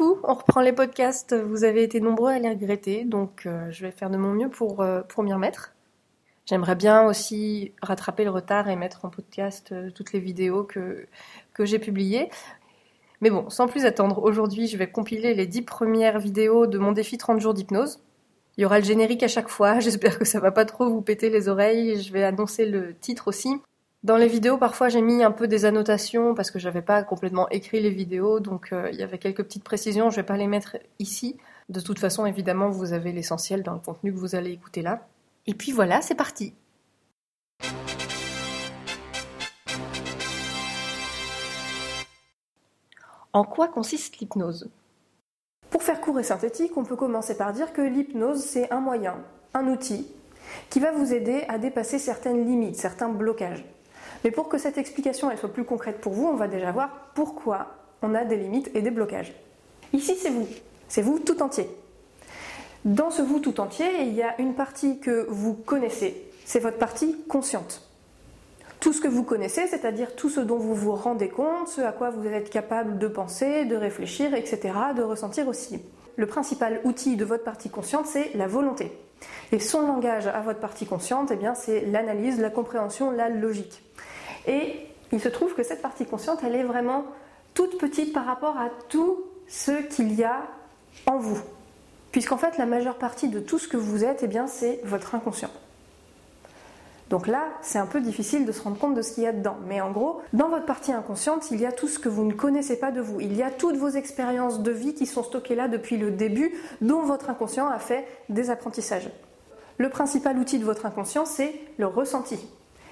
on reprend les podcasts. Vous avez été nombreux à les regretter, donc euh, je vais faire de mon mieux pour, euh, pour m'y remettre. J'aimerais bien aussi rattraper le retard et mettre en podcast euh, toutes les vidéos que, que j'ai publiées. Mais bon, sans plus attendre, aujourd'hui je vais compiler les 10 premières vidéos de mon défi 30 jours d'hypnose. Il y aura le générique à chaque fois, j'espère que ça va pas trop vous péter les oreilles, je vais annoncer le titre aussi. Dans les vidéos, parfois j'ai mis un peu des annotations parce que j'avais pas complètement écrit les vidéos, donc euh, il y avait quelques petites précisions, je vais pas les mettre ici. De toute façon, évidemment, vous avez l'essentiel dans le contenu que vous allez écouter là. Et puis voilà, c'est parti. En quoi consiste l'hypnose? Pour faire court et synthétique, on peut commencer par dire que l'hypnose, c'est un moyen, un outil, qui va vous aider à dépasser certaines limites, certains blocages. Mais pour que cette explication soit plus concrète pour vous, on va déjà voir pourquoi on a des limites et des blocages. Ici, c'est vous. C'est vous tout entier. Dans ce vous tout entier, il y a une partie que vous connaissez. C'est votre partie consciente. Tout ce que vous connaissez, c'est-à-dire tout ce dont vous vous rendez compte, ce à quoi vous êtes capable de penser, de réfléchir, etc., de ressentir aussi. Le principal outil de votre partie consciente, c'est la volonté. Et son langage à votre partie consciente, eh c'est l'analyse, la compréhension, la logique. Et il se trouve que cette partie consciente, elle est vraiment toute petite par rapport à tout ce qu'il y a en vous. Puisqu'en fait, la majeure partie de tout ce que vous êtes, eh bien, c'est votre inconscient. Donc là, c'est un peu difficile de se rendre compte de ce qu'il y a dedans. Mais en gros, dans votre partie inconsciente, il y a tout ce que vous ne connaissez pas de vous. Il y a toutes vos expériences de vie qui sont stockées là depuis le début, dont votre inconscient a fait des apprentissages. Le principal outil de votre inconscient, c'est le ressenti.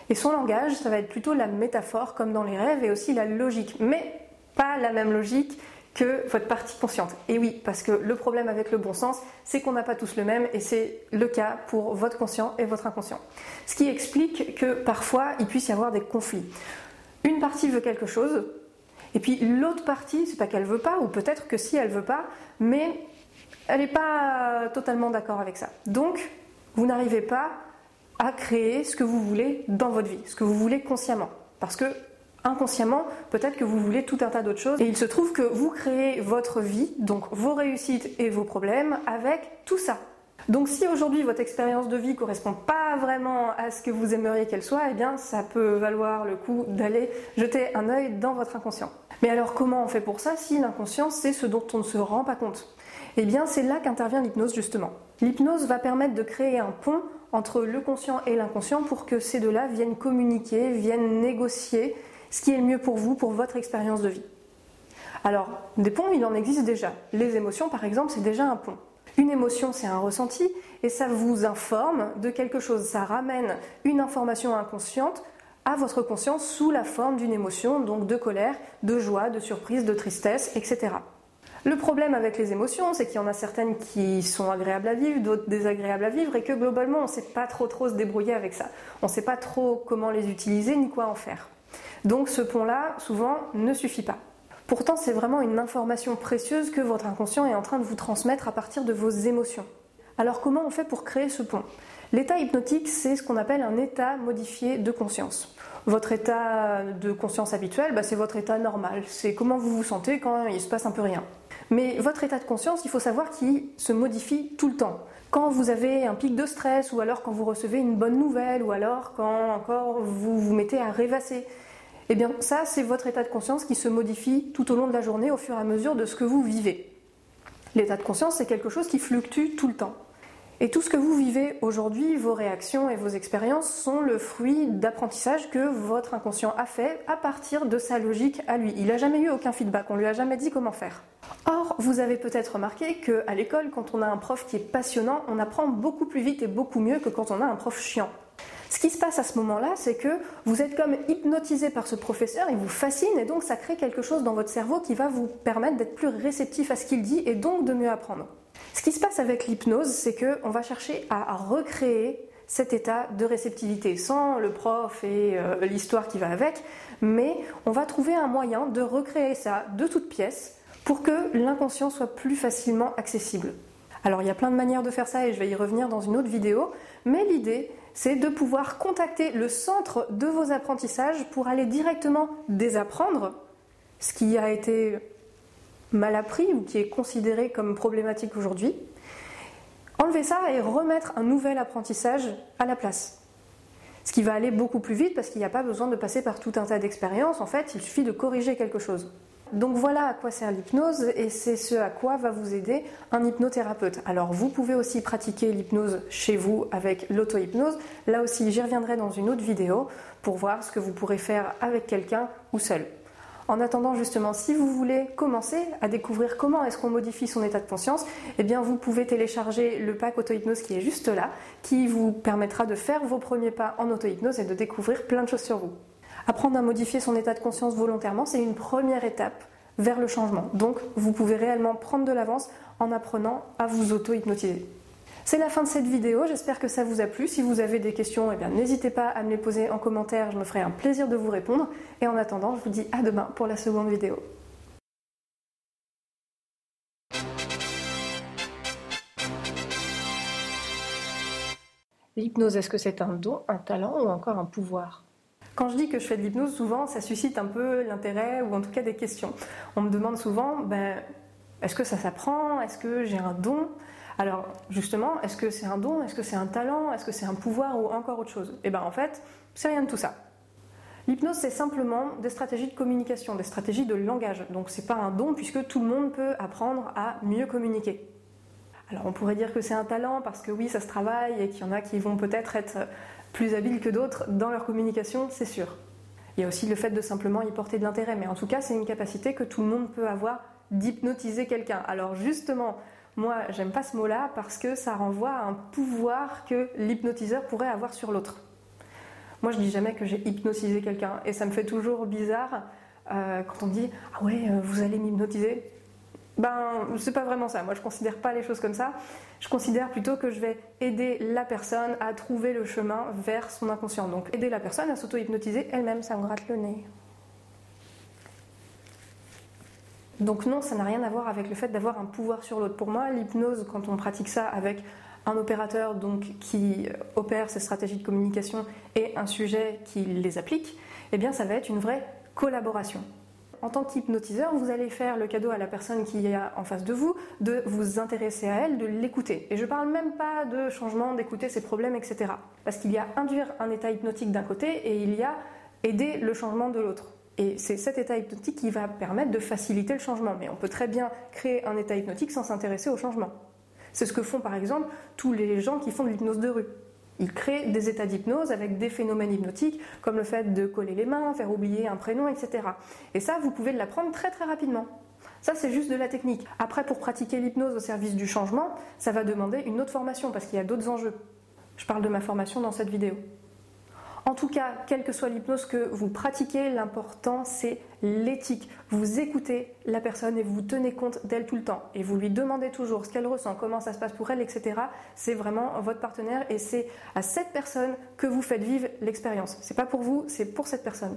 Et son langage, ça va être plutôt la métaphore, comme dans les rêves, et aussi la logique. Mais pas la même logique que votre partie consciente. Et oui, parce que le problème avec le bon sens, c'est qu'on n'a pas tous le même, et c'est le cas pour votre conscient et votre inconscient. Ce qui explique que parfois, il puisse y avoir des conflits. Une partie veut quelque chose, et puis l'autre partie, c'est pas qu'elle veut pas, ou peut-être que si elle veut pas, mais elle n'est pas totalement d'accord avec ça. Donc, vous n'arrivez pas à créer ce que vous voulez dans votre vie, ce que vous voulez consciemment. Parce que inconsciemment, peut-être que vous voulez tout un tas d'autres choses. Et il se trouve que vous créez votre vie, donc vos réussites et vos problèmes, avec tout ça. Donc si aujourd'hui votre expérience de vie correspond pas vraiment à ce que vous aimeriez qu'elle soit, eh bien ça peut valoir le coup d'aller jeter un œil dans votre inconscient. Mais alors comment on fait pour ça si l'inconscient c'est ce dont on ne se rend pas compte? Eh bien c'est là qu'intervient l'hypnose justement. L'hypnose va permettre de créer un pont entre le conscient et l'inconscient pour que ces deux-là viennent communiquer, viennent négocier ce qui est le mieux pour vous, pour votre expérience de vie. Alors, des ponts, il en existe déjà. Les émotions, par exemple, c'est déjà un pont. Une émotion, c'est un ressenti, et ça vous informe de quelque chose. Ça ramène une information inconsciente à votre conscience sous la forme d'une émotion, donc de colère, de joie, de surprise, de tristesse, etc. Le problème avec les émotions, c'est qu'il y en a certaines qui sont agréables à vivre, d'autres désagréables à vivre, et que globalement, on ne sait pas trop trop se débrouiller avec ça. On ne sait pas trop comment les utiliser ni quoi en faire. Donc ce pont-là, souvent, ne suffit pas. Pourtant, c'est vraiment une information précieuse que votre inconscient est en train de vous transmettre à partir de vos émotions. Alors comment on fait pour créer ce pont? L'état hypnotique, c'est ce qu'on appelle un état modifié de conscience. Votre état de conscience habituel, bah, c'est votre état normal. C'est comment vous vous sentez quand il se passe un peu rien. Mais votre état de conscience, il faut savoir qu'il se modifie tout le temps. Quand vous avez un pic de stress, ou alors quand vous recevez une bonne nouvelle, ou alors quand encore vous vous mettez à rêvasser, eh bien ça, c'est votre état de conscience qui se modifie tout au long de la journée au fur et à mesure de ce que vous vivez. L'état de conscience, c'est quelque chose qui fluctue tout le temps. Et tout ce que vous vivez aujourd'hui, vos réactions et vos expériences sont le fruit d'apprentissage que votre inconscient a fait à partir de sa logique à lui. Il n'a jamais eu aucun feedback, on lui a jamais dit comment faire. Or, vous avez peut-être remarqué qu'à l'école, quand on a un prof qui est passionnant, on apprend beaucoup plus vite et beaucoup mieux que quand on a un prof chiant. Ce qui se passe à ce moment-là, c'est que vous êtes comme hypnotisé par ce professeur, il vous fascine et donc ça crée quelque chose dans votre cerveau qui va vous permettre d'être plus réceptif à ce qu'il dit et donc de mieux apprendre. Ce qui se passe avec l'hypnose, c'est qu'on va chercher à recréer cet état de réceptivité, sans le prof et euh, l'histoire qui va avec, mais on va trouver un moyen de recréer ça de toutes pièces pour que l'inconscient soit plus facilement accessible. Alors il y a plein de manières de faire ça et je vais y revenir dans une autre vidéo, mais l'idée c'est de pouvoir contacter le centre de vos apprentissages pour aller directement désapprendre ce qui a été mal appris ou qui est considéré comme problématique aujourd'hui. Enlever ça et remettre un nouvel apprentissage à la place. Ce qui va aller beaucoup plus vite parce qu'il n'y a pas besoin de passer par tout un tas d'expériences. En fait, il suffit de corriger quelque chose. Donc voilà à quoi sert l'hypnose et c'est ce à quoi va vous aider un hypnothérapeute. Alors vous pouvez aussi pratiquer l'hypnose chez vous avec l'auto-hypnose. Là aussi, j'y reviendrai dans une autre vidéo pour voir ce que vous pourrez faire avec quelqu'un ou seul. En attendant justement, si vous voulez commencer à découvrir comment est-ce qu'on modifie son état de conscience, eh bien vous pouvez télécharger le pack auto-hypnose qui est juste là, qui vous permettra de faire vos premiers pas en auto-hypnose et de découvrir plein de choses sur vous. Apprendre à modifier son état de conscience volontairement, c'est une première étape vers le changement. Donc vous pouvez réellement prendre de l'avance en apprenant à vous auto-hypnotiser. C'est la fin de cette vidéo, j'espère que ça vous a plu. Si vous avez des questions, eh n'hésitez pas à me les poser en commentaire, je me ferai un plaisir de vous répondre. Et en attendant, je vous dis à demain pour la seconde vidéo. L'hypnose, est-ce que c'est un don, un talent ou encore un pouvoir? Quand je dis que je fais de l'hypnose, souvent ça suscite un peu l'intérêt ou en tout cas des questions. On me demande souvent, ben, est-ce que ça s'apprend? Est-ce que j'ai un don? Alors justement, est-ce que c'est un don Est-ce que c'est un talent Est-ce que c'est un pouvoir ou encore autre chose? Eh bien en fait, c'est rien de tout ça. L'hypnose, c'est simplement des stratégies de communication, des stratégies de langage. Donc c'est pas un don puisque tout le monde peut apprendre à mieux communiquer. Alors on pourrait dire que c'est un talent parce que oui, ça se travaille et qu'il y en a qui vont peut-être être plus habiles que d'autres dans leur communication, c'est sûr. Il y a aussi le fait de simplement y porter de l'intérêt, mais en tout cas, c'est une capacité que tout le monde peut avoir d'hypnotiser quelqu'un. Alors justement, moi, j'aime pas ce mot-là parce que ça renvoie à un pouvoir que l'hypnotiseur pourrait avoir sur l'autre. Moi, je dis jamais que j'ai hypnotisé quelqu'un et ça me fait toujours bizarre euh, quand on me dit Ah ouais, euh, vous allez m'hypnotiser? Ben, c'est pas vraiment ça. Moi, je considère pas les choses comme ça. Je considère plutôt que je vais aider la personne à trouver le chemin vers son inconscient. Donc, aider la personne à s'auto-hypnotiser elle-même, ça me gratte le nez. Donc non, ça n'a rien à voir avec le fait d'avoir un pouvoir sur l'autre. Pour moi, l'hypnose, quand on pratique ça avec un opérateur donc qui opère ces stratégies de communication et un sujet qui les applique, eh bien ça va être une vraie collaboration. En tant qu'hypnotiseur, vous allez faire le cadeau à la personne qui est en face de vous de vous intéresser à elle, de l'écouter. Et je parle même pas de changement, d'écouter ses problèmes, etc. Parce qu'il y a induire un état hypnotique d'un côté et il y a aider le changement de l'autre. Et c'est cet état hypnotique qui va permettre de faciliter le changement. Mais on peut très bien créer un état hypnotique sans s'intéresser au changement. C'est ce que font par exemple tous les gens qui font de l'hypnose de rue. Ils créent des états d'hypnose avec des phénomènes hypnotiques, comme le fait de coller les mains, faire oublier un prénom, etc. Et ça, vous pouvez l'apprendre très très rapidement. Ça, c'est juste de la technique. Après, pour pratiquer l'hypnose au service du changement, ça va demander une autre formation parce qu'il y a d'autres enjeux. Je parle de ma formation dans cette vidéo. En tout cas, quelle que soit l'hypnose que vous pratiquez, l'important c'est l'éthique. Vous écoutez la personne et vous tenez compte d'elle tout le temps. Et vous lui demandez toujours ce qu'elle ressent, comment ça se passe pour elle, etc. C'est vraiment votre partenaire et c'est à cette personne que vous faites vivre l'expérience. C'est pas pour vous, c'est pour cette personne.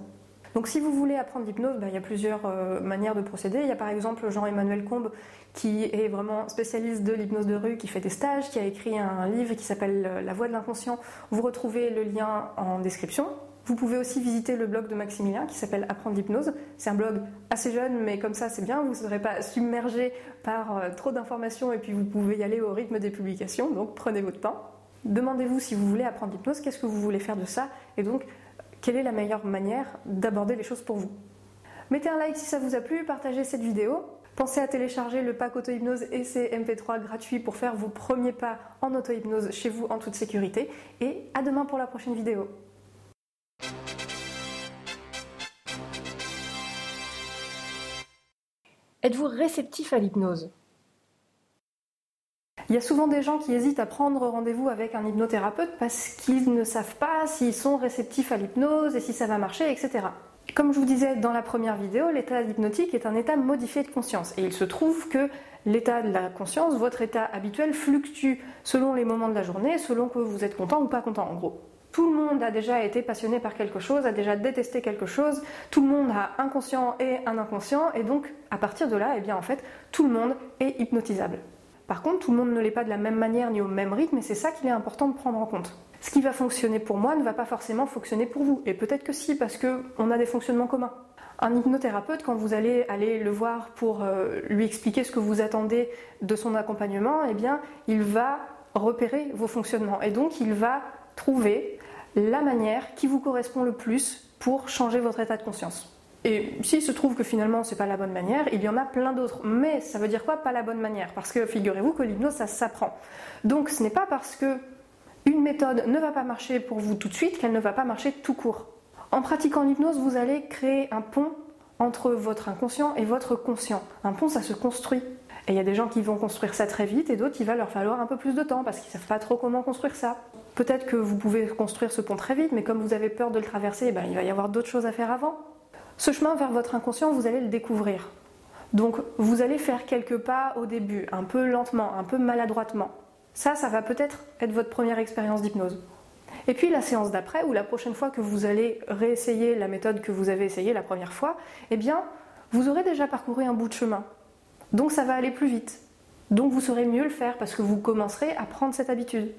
Donc si vous voulez apprendre l'hypnose, ben, il y a plusieurs euh, manières de procéder. Il y a par exemple Jean-Emmanuel Combe qui est vraiment spécialiste de l'hypnose de rue, qui fait des stages, qui a écrit un livre qui s'appelle La voix de l'inconscient. Vous retrouvez le lien en description. Vous pouvez aussi visiter le blog de Maximilien qui s'appelle Apprendre l'hypnose. C'est un blog assez jeune, mais comme ça c'est bien, vous ne serez pas submergé par euh, trop d'informations et puis vous pouvez y aller au rythme des publications, donc prenez votre temps. Demandez-vous si vous voulez apprendre l'hypnose, qu'est-ce que vous voulez faire de ça, et donc quelle est la meilleure manière d'aborder les choses pour vous. Mettez un like si ça vous a plu, partagez cette vidéo. Pensez à télécharger le pack auto-hypnose et ses MP3 gratuits pour faire vos premiers pas en auto-hypnose chez vous en toute sécurité. Et à demain pour la prochaine vidéo. Êtes-vous réceptif à l'hypnose? Il y a souvent des gens qui hésitent à prendre rendez-vous avec un hypnothérapeute parce qu'ils ne savent pas s'ils sont réceptifs à l'hypnose et si ça va marcher, etc. Comme je vous disais dans la première vidéo, l'état hypnotique est un état modifié de conscience. Et il se trouve que l'état de la conscience, votre état habituel, fluctue selon les moments de la journée, selon que vous êtes content ou pas content en gros. Tout le monde a déjà été passionné par quelque chose, a déjà détesté quelque chose, tout le monde a un conscient et un inconscient, et donc à partir de là, eh bien en fait, tout le monde est hypnotisable. Par contre, tout le monde ne l'est pas de la même manière ni au même rythme et c'est ça qu'il est important de prendre en compte. Ce qui va fonctionner pour moi ne va pas forcément fonctionner pour vous. Et peut-être que si, parce qu'on a des fonctionnements communs. Un hypnothérapeute, quand vous allez aller le voir pour euh, lui expliquer ce que vous attendez de son accompagnement, eh bien, il va repérer vos fonctionnements et donc il va trouver la manière qui vous correspond le plus pour changer votre état de conscience. Et s'il se trouve que finalement c'est pas la bonne manière, il y en a plein d'autres. Mais ça veut dire quoi pas la bonne manière? Parce que figurez-vous que l'hypnose ça s'apprend. Donc ce n'est pas parce que une méthode ne va pas marcher pour vous tout de suite qu'elle ne va pas marcher tout court. En pratiquant l'hypnose, vous allez créer un pont entre votre inconscient et votre conscient. Un pont, ça se construit. Et il y a des gens qui vont construire ça très vite et d'autres, il va leur falloir un peu plus de temps parce qu'ils ne savent pas trop comment construire ça. Peut-être que vous pouvez construire ce pont très vite, mais comme vous avez peur de le traverser, ben, il va y avoir d'autres choses à faire avant. Ce chemin vers votre inconscient, vous allez le découvrir. Donc vous allez faire quelques pas au début, un peu lentement, un peu maladroitement. Ça, ça va peut-être être votre première expérience d'hypnose. Et puis la séance d'après, ou la prochaine fois que vous allez réessayer la méthode que vous avez essayée la première fois, eh bien, vous aurez déjà parcouru un bout de chemin. Donc ça va aller plus vite. Donc vous saurez mieux le faire parce que vous commencerez à prendre cette habitude.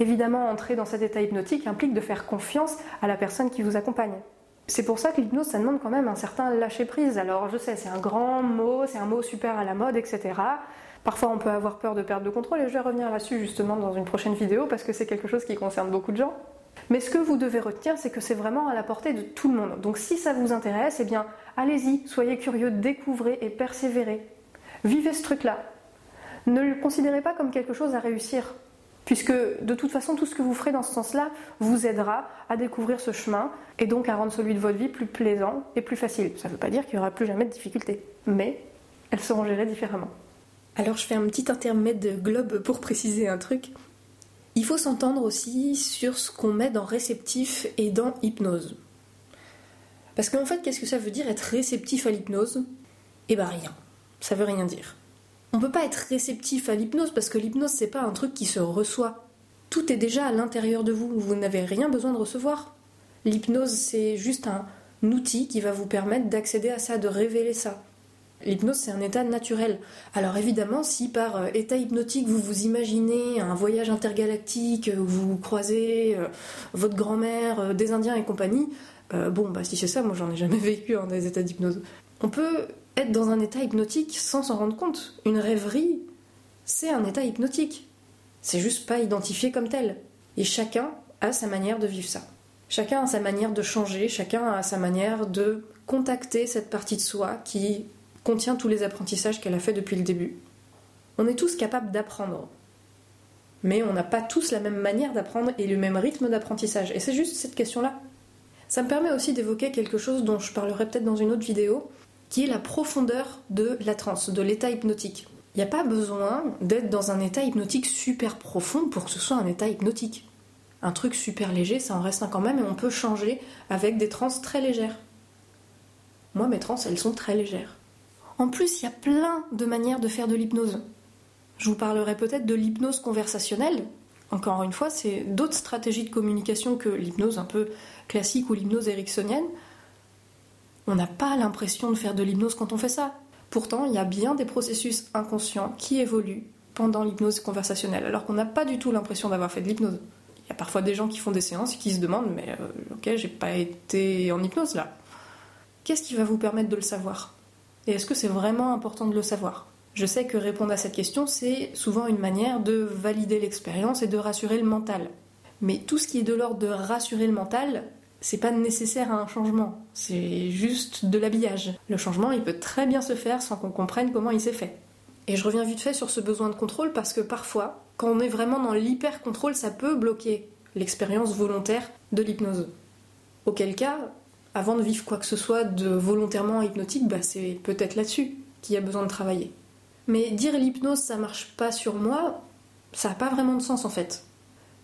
Évidemment, entrer dans cet état hypnotique implique de faire confiance à la personne qui vous accompagne. C'est pour ça que l'hypnose, ça demande quand même un certain lâcher-prise. Alors je sais, c'est un grand mot, c'est un mot super à la mode, etc. Parfois on peut avoir peur de perdre le contrôle et je vais revenir là-dessus justement dans une prochaine vidéo parce que c'est quelque chose qui concerne beaucoup de gens. Mais ce que vous devez retenir, c'est que c'est vraiment à la portée de tout le monde. Donc si ça vous intéresse, eh bien allez-y, soyez curieux, découvrez et persévérez. Vivez ce truc-là. Ne le considérez pas comme quelque chose à réussir puisque de toute façon tout ce que vous ferez dans ce sens-là vous aidera à découvrir ce chemin et donc à rendre celui de votre vie plus plaisant et plus facile. Ça ne veut pas dire qu'il n'y aura plus jamais de difficultés, mais elles seront gérées différemment. Alors je fais un petit intermède globe pour préciser un truc. Il faut s'entendre aussi sur ce qu'on met dans réceptif et dans hypnose. Parce qu'en fait, qu'est-ce que ça veut dire être réceptif à l'hypnose? Eh ben rien. Ça veut rien dire. On peut pas être réceptif à l'hypnose parce que l'hypnose c'est pas un truc qui se reçoit. Tout est déjà à l'intérieur de vous, vous n'avez rien besoin de recevoir. L'hypnose c'est juste un outil qui va vous permettre d'accéder à ça, de révéler ça. L'hypnose, c'est un état naturel. Alors évidemment, si par euh, état hypnotique, vous vous imaginez un voyage intergalactique où vous croisez euh, votre grand-mère, euh, des Indiens et compagnie, bon, bah si c'est ça, moi j'en ai jamais vécu en des états d'hypnose. On peut être dans un état hypnotique sans s'en rendre compte. Une rêverie, c'est un état hypnotique. C'est juste pas identifié comme tel. Et chacun a sa manière de vivre ça. Chacun a sa manière de changer, chacun a sa manière de contacter cette partie de soi qui contient tous les apprentissages qu'elle a fait depuis le début. On est tous capables d'apprendre. Mais on n'a pas tous la même manière d'apprendre et le même rythme d'apprentissage. Et c'est juste cette question-là. Ça me permet aussi d'évoquer quelque chose dont je parlerai peut-être dans une autre vidéo, qui est la profondeur de la transe, de l'état hypnotique. Il n'y a pas besoin d'être dans un état hypnotique super profond pour que ce soit un état hypnotique. Un truc super léger, ça en reste un quand même et on peut changer avec des transes très légères. Moi, mes transes, elles sont très légères. En plus, il y a plein de manières de faire de l'hypnose. Je vous parlerai peut-être de l'hypnose conversationnelle. Encore une fois, c'est d'autres stratégies de communication que l'hypnose un peu classique ou l'hypnose ericksonienne. On n'a pas l'impression de faire de l'hypnose quand on fait ça. Pourtant, il y a bien des processus inconscients qui évoluent pendant l'hypnose conversationnelle, alors qu'on n'a pas du tout l'impression d'avoir fait de l'hypnose. Il y a parfois des gens qui font des séances et qui se demandent Mais euh, ok, j'ai pas été en hypnose là. Qu'est-ce qui va vous permettre de le savoir? Et est-ce que c'est vraiment important de le savoir? Je sais que répondre à cette question, c'est souvent une manière de valider l'expérience et de rassurer le mental. Mais tout ce qui est de l'ordre de rassurer le mental, c'est pas nécessaire à un changement, c'est juste de l'habillage. Le changement, il peut très bien se faire sans qu'on comprenne comment il s'est fait. Et je reviens vite fait sur ce besoin de contrôle parce que parfois, quand on est vraiment dans l'hyper-contrôle, ça peut bloquer l'expérience volontaire de l'hypnose. Auquel cas, avant de vivre quoi que ce soit de volontairement hypnotique, bah c'est peut-être là-dessus qu'il y a besoin de travailler. Mais dire l'hypnose ça marche pas sur moi, ça n'a pas vraiment de sens en fait.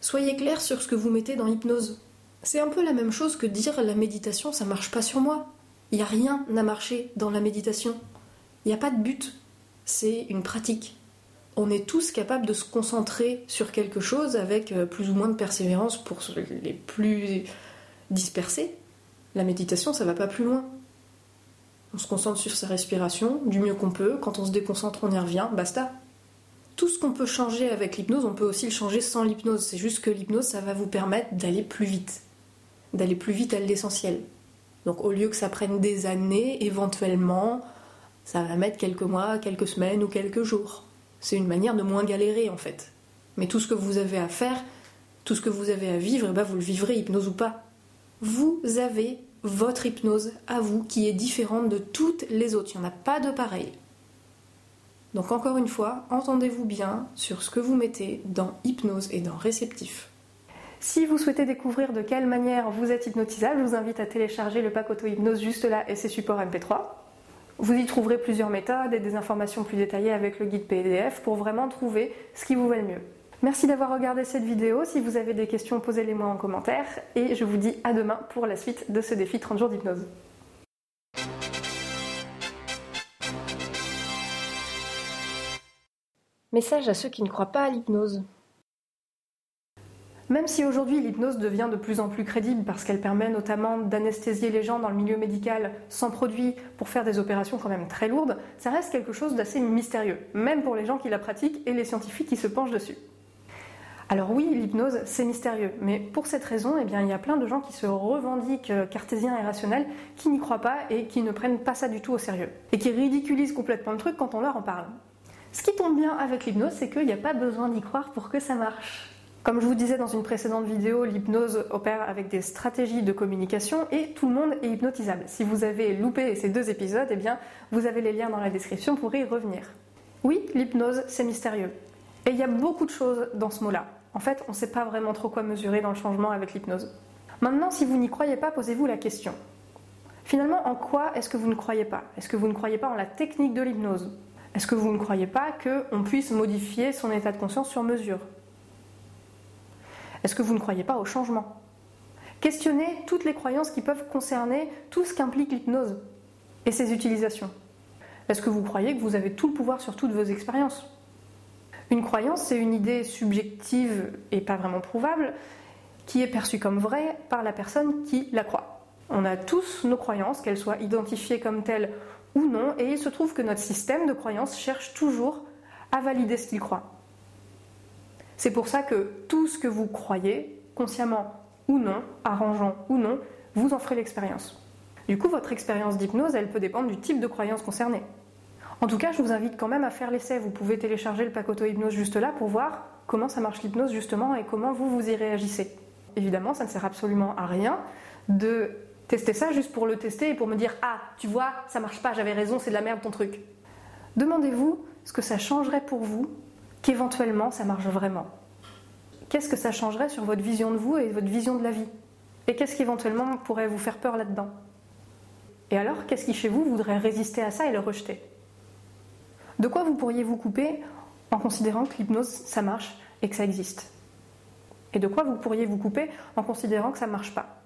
Soyez clair sur ce que vous mettez dans l'hypnose. C'est un peu la même chose que dire la méditation ça marche pas sur moi. Il n'y a rien à marcher dans la méditation. Il n'y a pas de but. C'est une pratique. On est tous capables de se concentrer sur quelque chose avec euh, plus ou moins de persévérance pour les plus dispersés. La méditation, ça va pas plus loin. On se concentre sur sa respiration du mieux qu'on peut. Quand on se déconcentre, on y revient. Basta. Tout ce qu'on peut changer avec l'hypnose, on peut aussi le changer sans l'hypnose. C'est juste que l'hypnose, ça va vous permettre d'aller plus vite d'aller plus vite à l'essentiel. Donc au lieu que ça prenne des années, éventuellement, ça va mettre quelques mois, quelques semaines ou quelques jours. C'est une manière de moins galérer en fait. Mais tout ce que vous avez à faire, tout ce que vous avez à vivre, eh ben, vous le vivrez, hypnose ou pas. Vous avez votre hypnose à vous qui est différente de toutes les autres. Il n'y en a pas de pareil. Donc encore une fois, entendez-vous bien sur ce que vous mettez dans hypnose et dans réceptif. Si vous souhaitez découvrir de quelle manière vous êtes hypnotisable, je vous invite à télécharger le pack auto-hypnose juste là et ses supports MP3. Vous y trouverez plusieurs méthodes et des informations plus détaillées avec le guide PDF pour vraiment trouver ce qui vous va le mieux. Merci d'avoir regardé cette vidéo. Si vous avez des questions, posez-les-moi en commentaire. Et je vous dis à demain pour la suite de ce défi 30 jours d'hypnose. Message à ceux qui ne croient pas à l'hypnose. Même si aujourd'hui l'hypnose devient de plus en plus crédible parce qu'elle permet notamment d'anesthésier les gens dans le milieu médical sans produit pour faire des opérations quand même très lourdes, ça reste quelque chose d'assez mystérieux, même pour les gens qui la pratiquent et les scientifiques qui se penchent dessus. Alors oui, l'hypnose, c'est mystérieux, mais pour cette raison, eh il y a plein de gens qui se revendiquent cartésiens et rationnels, qui n'y croient pas et qui ne prennent pas ça du tout au sérieux, et qui ridiculisent complètement le truc quand on leur en parle. Ce qui tombe bien avec l'hypnose, c'est qu'il n'y a pas besoin d'y croire pour que ça marche. Comme je vous disais dans une précédente vidéo, l'hypnose opère avec des stratégies de communication et tout le monde est hypnotisable. Si vous avez loupé ces deux épisodes, eh bien, vous avez les liens dans la description pour y revenir. Oui, l'hypnose, c'est mystérieux. Et il y a beaucoup de choses dans ce mot-là. En fait, on ne sait pas vraiment trop quoi mesurer dans le changement avec l'hypnose. Maintenant, si vous n'y croyez pas, posez-vous la question. Finalement, en quoi est-ce que vous ne croyez pas? Est-ce que vous ne croyez pas en la technique de l'hypnose? Est-ce que vous ne croyez pas qu'on puisse modifier son état de conscience sur mesure? Est-ce que vous ne croyez pas au changement? Questionnez toutes les croyances qui peuvent concerner tout ce qu'implique l'hypnose et ses utilisations. Est-ce que vous croyez que vous avez tout le pouvoir sur toutes vos expériences? Une croyance, c'est une idée subjective et pas vraiment prouvable qui est perçue comme vraie par la personne qui la croit. On a tous nos croyances, qu'elles soient identifiées comme telles ou non, et il se trouve que notre système de croyance cherche toujours à valider ce qu'il croit. C'est pour ça que tout ce que vous croyez, consciemment ou non, arrangeant ou non, vous en ferez l'expérience. Du coup, votre expérience d'hypnose, elle peut dépendre du type de croyance concernée. En tout cas, je vous invite quand même à faire l'essai. Vous pouvez télécharger le pack auto-hypnose juste là pour voir comment ça marche l'hypnose justement et comment vous vous y réagissez. Évidemment, ça ne sert absolument à rien de tester ça juste pour le tester et pour me dire Ah, tu vois, ça marche pas, j'avais raison, c'est de la merde ton truc. Demandez-vous ce que ça changerait pour vous qu'éventuellement ça marche vraiment. Qu'est-ce que ça changerait sur votre vision de vous et votre vision de la vie? Et qu'est-ce qui éventuellement pourrait vous faire peur là-dedans? Et alors, qu'est-ce qui chez vous voudrait résister à ça et le rejeter? De quoi vous pourriez vous couper en considérant que l'hypnose, ça marche et que ça existe? Et de quoi vous pourriez vous couper en considérant que ça ne marche pas?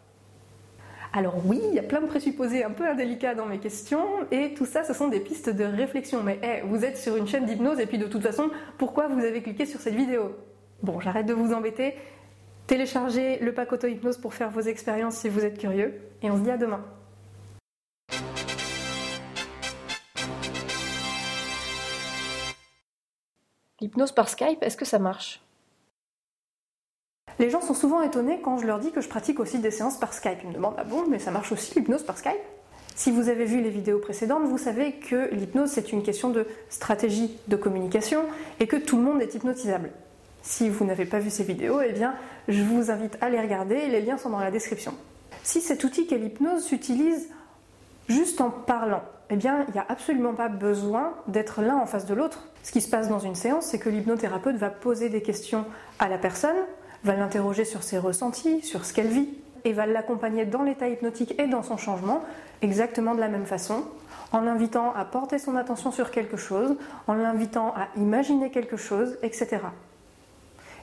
Alors oui, il y a plein de présupposés un peu indélicats dans mes questions, et tout ça, ce sont des pistes de réflexion. Mais hey, vous êtes sur une chaîne d'hypnose, et puis de toute façon, pourquoi vous avez cliqué sur cette vidéo? Bon, j'arrête de vous embêter. Téléchargez le pack auto-hypnose pour faire vos expériences si vous êtes curieux, et on se dit à demain. L'hypnose par Skype, est-ce que ça marche? Les gens sont souvent étonnés quand je leur dis que je pratique aussi des séances par Skype. Ils me demandent Ah bon, mais ça marche aussi l'hypnose par Skype? Si vous avez vu les vidéos précédentes, vous savez que l'hypnose c'est une question de stratégie de communication et que tout le monde est hypnotisable. Si vous n'avez pas vu ces vidéos, eh bien, je vous invite à les regarder, les liens sont dans la description. Si cet outil qu'est l'hypnose s'utilise juste en parlant, eh bien, il n'y a absolument pas besoin d'être l'un en face de l'autre. Ce qui se passe dans une séance, c'est que l'hypnothérapeute va poser des questions à la personne, va l'interroger sur ses ressentis, sur ce qu'elle vit, et va l'accompagner dans l'état hypnotique et dans son changement, exactement de la même façon, en l'invitant à porter son attention sur quelque chose, en l'invitant à imaginer quelque chose, etc.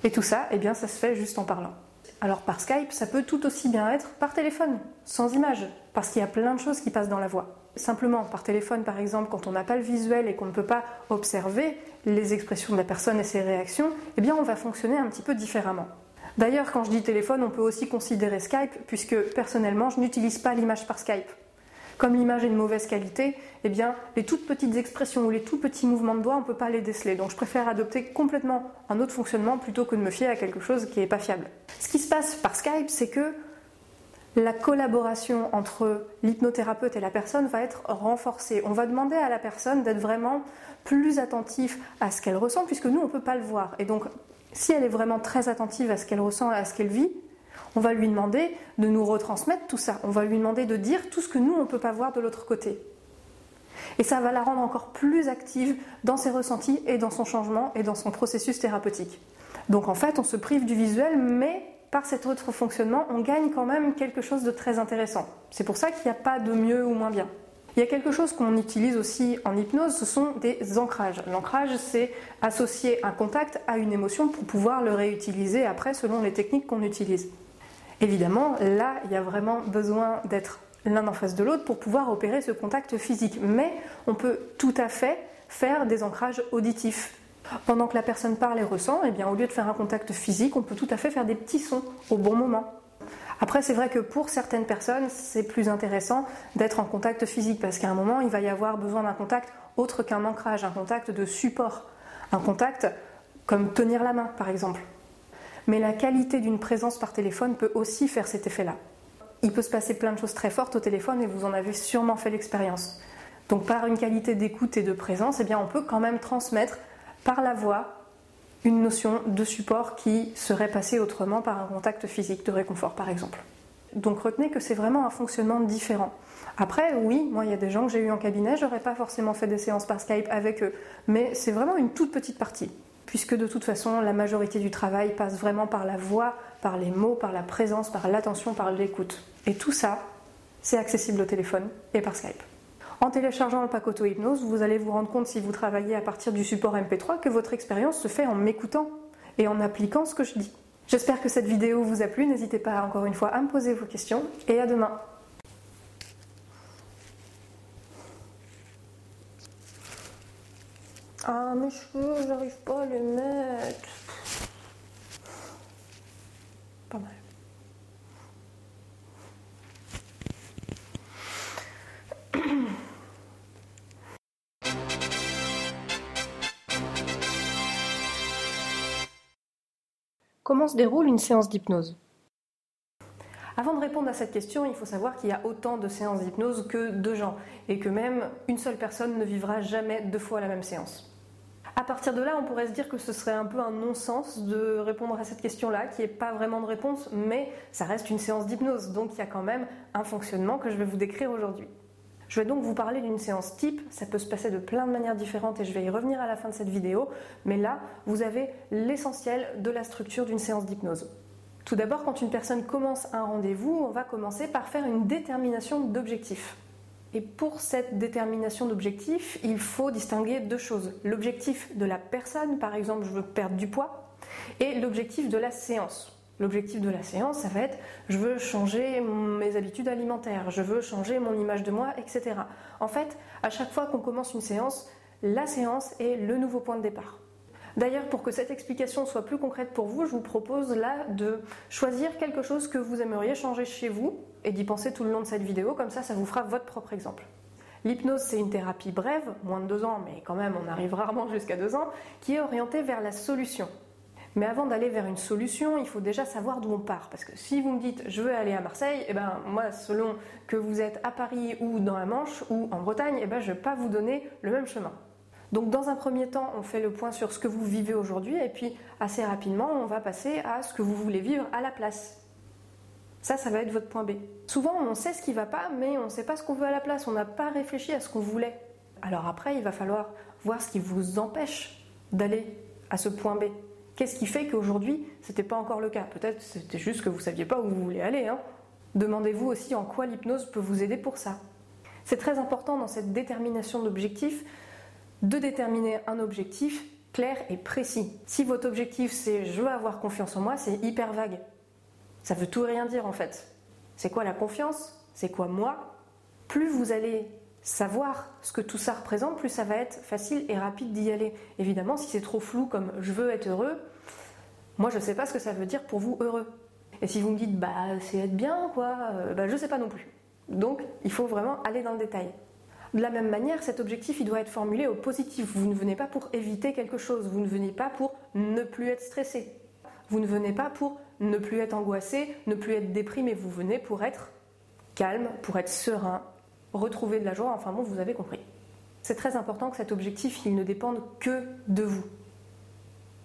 Et tout ça, eh bien, ça se fait juste en parlant. Alors par Skype, ça peut tout aussi bien être par téléphone, sans image, parce qu'il y a plein de choses qui passent dans la voix. Simplement, par téléphone, par exemple, quand on n'a pas le visuel et qu'on ne peut pas observer les expressions de la personne et ses réactions, eh bien, on va fonctionner un petit peu différemment. D'ailleurs, quand je dis téléphone, on peut aussi considérer Skype, puisque personnellement, je n'utilise pas l'image par Skype. Comme l'image est de mauvaise qualité, eh bien, les toutes petites expressions ou les tout petits mouvements de doigts, on ne peut pas les déceler. Donc, je préfère adopter complètement un autre fonctionnement plutôt que de me fier à quelque chose qui n'est pas fiable. Ce qui se passe par Skype, c'est que la collaboration entre l'hypnothérapeute et la personne va être renforcée. On va demander à la personne d'être vraiment plus attentive à ce qu'elle ressent, puisque nous, on ne peut pas le voir. Et donc, si elle est vraiment très attentive à ce qu'elle ressent et à ce qu'elle vit, on va lui demander de nous retransmettre tout ça. On va lui demander de dire tout ce que nous, on ne peut pas voir de l'autre côté. Et ça va la rendre encore plus active dans ses ressentis et dans son changement et dans son processus thérapeutique. Donc en fait, on se prive du visuel, mais par cet autre fonctionnement, on gagne quand même quelque chose de très intéressant. C'est pour ça qu'il n'y a pas de mieux ou moins bien. Il y a quelque chose qu'on utilise aussi en hypnose, ce sont des ancrages. L'ancrage, c'est associer un contact à une émotion pour pouvoir le réutiliser après selon les techniques qu'on utilise. Évidemment, là, il y a vraiment besoin d'être l'un en face de l'autre pour pouvoir opérer ce contact physique. Mais on peut tout à fait faire des ancrages auditifs. Pendant que la personne parle et ressent, eh bien, au lieu de faire un contact physique, on peut tout à fait faire des petits sons au bon moment. Après, c'est vrai que pour certaines personnes, c'est plus intéressant d'être en contact physique parce qu'à un moment, il va y avoir besoin d'un contact autre qu'un ancrage, un contact de support, un contact comme tenir la main, par exemple. Mais la qualité d'une présence par téléphone peut aussi faire cet effet-là. Il peut se passer plein de choses très fortes au téléphone et vous en avez sûrement fait l'expérience. Donc par une qualité d'écoute et de présence, eh on peut quand même transmettre par la voix une notion de support qui serait passée autrement par un contact physique de réconfort par exemple. Donc retenez que c'est vraiment un fonctionnement différent. Après, oui, moi il y a des gens que j'ai eu en cabinet, j'aurais pas forcément fait des séances par Skype avec eux, mais c'est vraiment une toute petite partie, puisque de toute façon la majorité du travail passe vraiment par la voix, par les mots, par la présence, par l'attention, par l'écoute. Et tout ça, c'est accessible au téléphone et par Skype. En téléchargeant le pack auto-hypnose, vous allez vous rendre compte si vous travaillez à partir du support MP3 que votre expérience se fait en m'écoutant et en appliquant ce que je dis. J'espère que cette vidéo vous a plu, n'hésitez pas encore une fois à me poser vos questions et à demain. Ah mes cheveux, j'arrive pas à les mettre. Pas mal. Comment se déroule une séance d'hypnose? Avant de répondre à cette question, il faut savoir qu'il y a autant de séances d'hypnose que de gens et que même une seule personne ne vivra jamais deux fois la même séance. À partir de là, on pourrait se dire que ce serait un peu un non-sens de répondre à cette question-là, qui n'est pas vraiment de réponse, mais ça reste une séance d'hypnose, donc il y a quand même un fonctionnement que je vais vous décrire aujourd'hui. Je vais donc vous parler d'une séance type, ça peut se passer de plein de manières différentes et je vais y revenir à la fin de cette vidéo, mais là, vous avez l'essentiel de la structure d'une séance d'hypnose. Tout d'abord, quand une personne commence un rendez-vous, on va commencer par faire une détermination d'objectif. Et pour cette détermination d'objectif, il faut distinguer deux choses. L'objectif de la personne, par exemple, je veux perdre du poids, et l'objectif de la séance. L'objectif de la séance, ça va être je veux changer mes habitudes alimentaires, je veux changer mon image de moi, etc. En fait, à chaque fois qu'on commence une séance, la séance est le nouveau point de départ. D'ailleurs, pour que cette explication soit plus concrète pour vous, je vous propose là de choisir quelque chose que vous aimeriez changer chez vous et d'y penser tout le long de cette vidéo, comme ça, ça vous fera votre propre exemple. L'hypnose, c'est une thérapie brève, moins de deux ans, mais quand même, on arrive rarement jusqu'à deux ans, qui est orientée vers la solution. Mais avant d'aller vers une solution, il faut déjà savoir d'où on part. Parce que si vous me dites je veux aller à Marseille, eh ben moi, selon que vous êtes à Paris ou dans la Manche ou en Bretagne, eh ben, je ne vais pas vous donner le même chemin. Donc dans un premier temps, on fait le point sur ce que vous vivez aujourd'hui et puis assez rapidement, on va passer à ce que vous voulez vivre à la place. Ça, ça va être votre point B. Souvent, on sait ce qui ne va pas, mais on ne sait pas ce qu'on veut à la place. On n'a pas réfléchi à ce qu'on voulait. Alors après, il va falloir voir ce qui vous empêche d'aller à ce point B. Qu'est-ce qui fait qu'aujourd'hui, ce n'était pas encore le cas? Peut-être c'était juste que vous ne saviez pas où vous voulez aller. Hein. Demandez-vous aussi en quoi l'hypnose peut vous aider pour ça. C'est très important dans cette détermination d'objectif de déterminer un objectif clair et précis. Si votre objectif c'est je veux avoir confiance en moi, c'est hyper vague. Ça veut tout rien dire en fait. C'est quoi la confiance? C'est quoi moi? Plus vous allez savoir ce que tout ça représente, plus ça va être facile et rapide d'y aller. Évidemment, si c'est trop flou comme je veux être heureux, moi je ne sais pas ce que ça veut dire pour vous heureux. Et si vous me dites bah c'est être bien quoi, euh, bah, je ne sais pas non plus. Donc il faut vraiment aller dans le détail. De la même manière, cet objectif il doit être formulé au positif. Vous ne venez pas pour éviter quelque chose, vous ne venez pas pour ne plus être stressé, vous ne venez pas pour ne plus être angoissé, ne plus être déprimé. Vous venez pour être calme, pour être serein, retrouver de la joie. Enfin bon, vous avez compris. C'est très important que cet objectif, il ne dépende que de vous.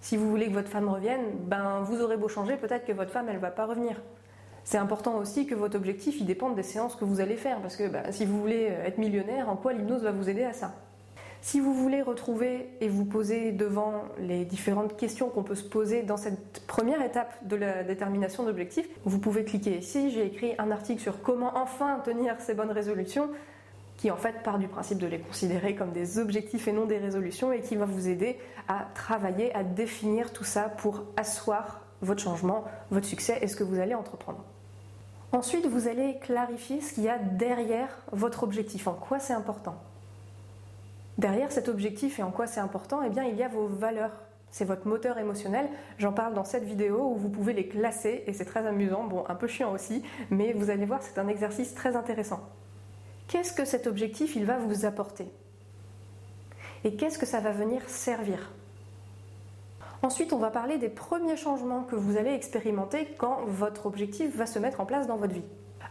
Si vous voulez que votre femme revienne, ben vous aurez beau changer, peut-être que votre femme, elle va pas revenir. C'est important aussi que votre objectif, il dépende des séances que vous allez faire, parce que ben, si vous voulez être millionnaire, en quoi l'hypnose va vous aider à ça? Si vous voulez retrouver et vous poser devant les différentes questions qu'on peut se poser dans cette première étape de la détermination d'objectifs, vous pouvez cliquer ici. J'ai écrit un article sur comment enfin tenir ces bonnes résolutions qui en fait part du principe de les considérer comme des objectifs et non des résolutions et qui va vous aider à travailler, à définir tout ça pour asseoir votre changement, votre succès et ce que vous allez entreprendre. Ensuite, vous allez clarifier ce qu'il y a derrière votre objectif, en quoi c'est important? Derrière cet objectif et en quoi c'est important, eh bien, il y a vos valeurs. C'est votre moteur émotionnel. J'en parle dans cette vidéo où vous pouvez les classer et c'est très amusant, bon, un peu chiant aussi, mais vous allez voir, c'est un exercice très intéressant. Qu'est-ce que cet objectif il va vous apporter Et qu'est-ce que ça va venir servir Ensuite, on va parler des premiers changements que vous allez expérimenter quand votre objectif va se mettre en place dans votre vie.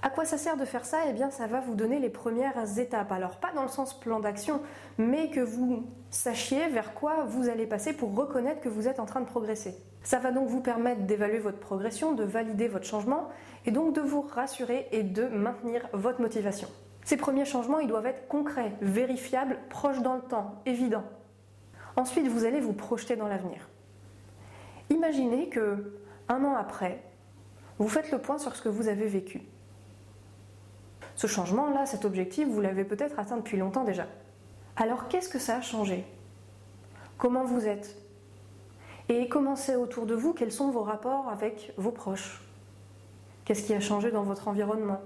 À quoi ça sert de faire ça? Eh bien, ça va vous donner les premières étapes. Alors, pas dans le sens plan d'action, mais que vous sachiez vers quoi vous allez passer pour reconnaître que vous êtes en train de progresser. Ça va donc vous permettre d'évaluer votre progression, de valider votre changement, et donc de vous rassurer et de maintenir votre motivation. Ces premiers changements, ils doivent être concrets, vérifiables, proches dans le temps, évidents. Ensuite, vous allez vous projeter dans l'avenir. Imaginez que, un an après, vous faites le point sur ce que vous avez vécu. Ce changement-là, cet objectif, vous l'avez peut-être atteint depuis longtemps déjà. Alors qu'est-ce que ça a changé? Comment vous êtes? Et comment c'est autour de vous? Quels sont vos rapports avec vos proches? Qu'est-ce qui a changé dans votre environnement?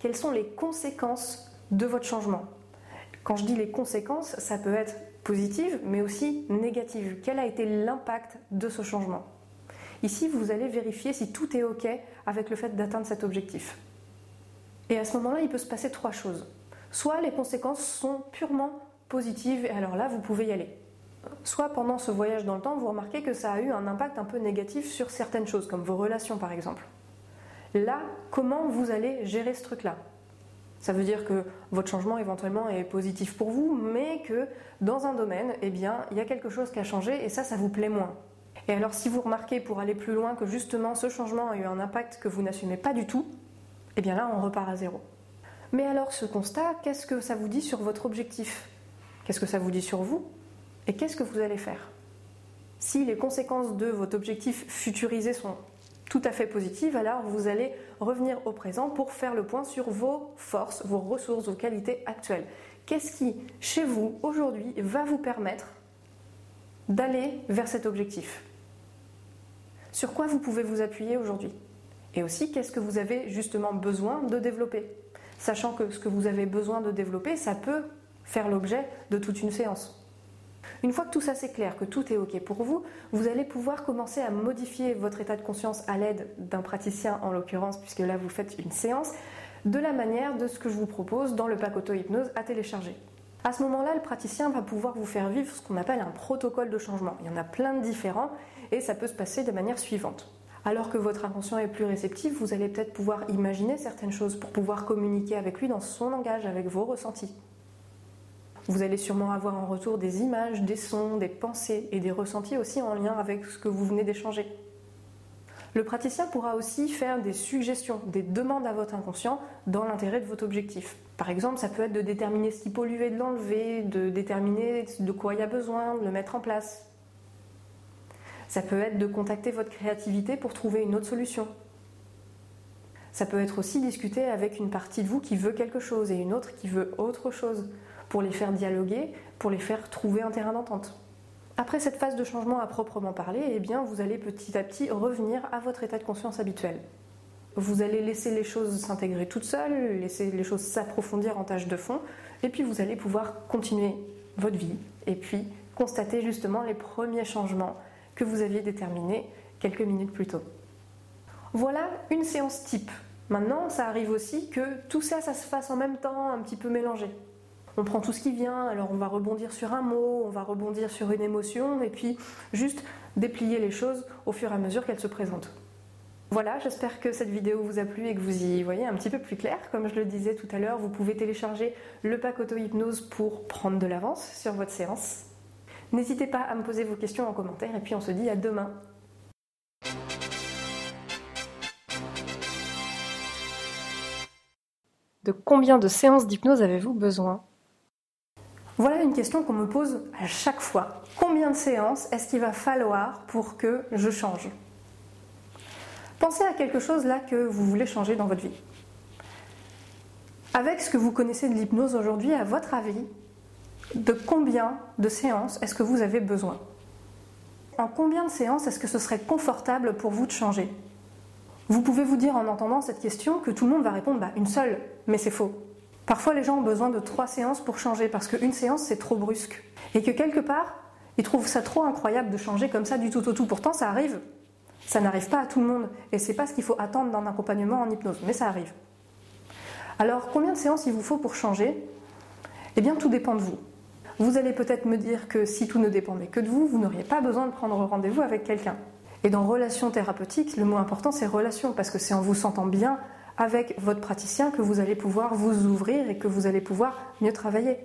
Quelles sont les conséquences de votre changement? Quand je dis les conséquences, ça peut être positive, mais aussi négative. Quel a été l'impact de ce changement? Ici, vous allez vérifier si tout est OK avec le fait d'atteindre cet objectif. Et à ce moment-là, il peut se passer trois choses. Soit les conséquences sont purement positives, et alors là, vous pouvez y aller. Soit pendant ce voyage dans le temps, vous remarquez que ça a eu un impact un peu négatif sur certaines choses, comme vos relations par exemple. Là, comment vous allez gérer ce truc-là? Ça veut dire que votre changement éventuellement est positif pour vous, mais que dans un domaine, eh bien, il y a quelque chose qui a changé et ça, ça vous plaît moins. Et alors, si vous remarquez pour aller plus loin que justement ce changement a eu un impact que vous n'assumez pas du tout, eh bien là on repart à zéro. Mais alors ce constat, qu'est-ce que ça vous dit sur votre objectif? Qu'est-ce que ça vous dit sur vous? Et qu'est-ce que vous allez faire? Si les conséquences de votre objectif futurisé sont tout à fait positives, alors vous allez revenir au présent pour faire le point sur vos forces, vos ressources, vos qualités actuelles. Qu'est-ce qui, chez vous, aujourd'hui, va vous permettre d'aller vers cet objectif? Sur quoi vous pouvez vous appuyer aujourd'hui? Et aussi, qu'est-ce que vous avez justement besoin de développer? Sachant que ce que vous avez besoin de développer, ça peut faire l'objet de toute une séance. Une fois que tout ça c'est clair, que tout est OK pour vous, vous allez pouvoir commencer à modifier votre état de conscience à l'aide d'un praticien en l'occurrence, puisque là vous faites une séance, de la manière de ce que je vous propose dans le pack auto-hypnose à télécharger. À ce moment-là, le praticien va pouvoir vous faire vivre ce qu'on appelle un protocole de changement. Il y en a plein de différents et ça peut se passer de manière suivante. Alors que votre inconscient est plus réceptif, vous allez peut-être pouvoir imaginer certaines choses pour pouvoir communiquer avec lui dans son langage, avec vos ressentis. Vous allez sûrement avoir en retour des images, des sons, des pensées et des ressentis aussi en lien avec ce que vous venez d'échanger. Le praticien pourra aussi faire des suggestions, des demandes à votre inconscient dans l'intérêt de votre objectif. Par exemple, ça peut être de déterminer ce qui pollue de l'enlever, de déterminer de quoi il y a besoin, de le mettre en place. Ça peut être de contacter votre créativité pour trouver une autre solution. Ça peut être aussi discuter avec une partie de vous qui veut quelque chose et une autre qui veut autre chose, pour les faire dialoguer, pour les faire trouver un terrain d'entente. Après cette phase de changement à proprement parler, eh vous allez petit à petit revenir à votre état de conscience habituel. Vous allez laisser les choses s'intégrer toutes seules, laisser les choses s'approfondir en tâche de fond, et puis vous allez pouvoir continuer votre vie, et puis constater justement les premiers changements que vous aviez déterminé quelques minutes plus tôt. Voilà une séance type. Maintenant, ça arrive aussi que tout ça, ça se fasse en même temps, un petit peu mélangé. On prend tout ce qui vient, alors on va rebondir sur un mot, on va rebondir sur une émotion, et puis juste déplier les choses au fur et à mesure qu'elles se présentent. Voilà, j'espère que cette vidéo vous a plu et que vous y voyez un petit peu plus clair. Comme je le disais tout à l'heure, vous pouvez télécharger le pack auto-hypnose pour prendre de l'avance sur votre séance. N'hésitez pas à me poser vos questions en commentaire et puis on se dit à demain. De combien de séances d'hypnose avez-vous besoin? Voilà une question qu'on me pose à chaque fois. Combien de séances est-ce qu'il va falloir pour que je change? Pensez à quelque chose là que vous voulez changer dans votre vie. Avec ce que vous connaissez de l'hypnose aujourd'hui, à votre avis, de combien de séances est-ce que vous avez besoin? En combien de séances est-ce que ce serait confortable pour vous de changer? Vous pouvez vous dire en entendant cette question que tout le monde va répondre bah, une seule, mais c'est faux. Parfois les gens ont besoin de trois séances pour changer parce qu'une séance c'est trop brusque. Et que quelque part, ils trouvent ça trop incroyable de changer comme ça du tout au tout. Pourtant ça arrive. Ça n'arrive pas à tout le monde. Et c'est pas ce qu'il faut attendre d'un accompagnement en hypnose, mais ça arrive. Alors combien de séances il vous faut pour changer? Eh bien tout dépend de vous. Vous allez peut-être me dire que si tout ne dépendait que de vous, vous n'auriez pas besoin de prendre rendez-vous avec quelqu'un. Et dans relation thérapeutique, le mot important c'est relation, parce que c'est en vous sentant bien avec votre praticien que vous allez pouvoir vous ouvrir et que vous allez pouvoir mieux travailler.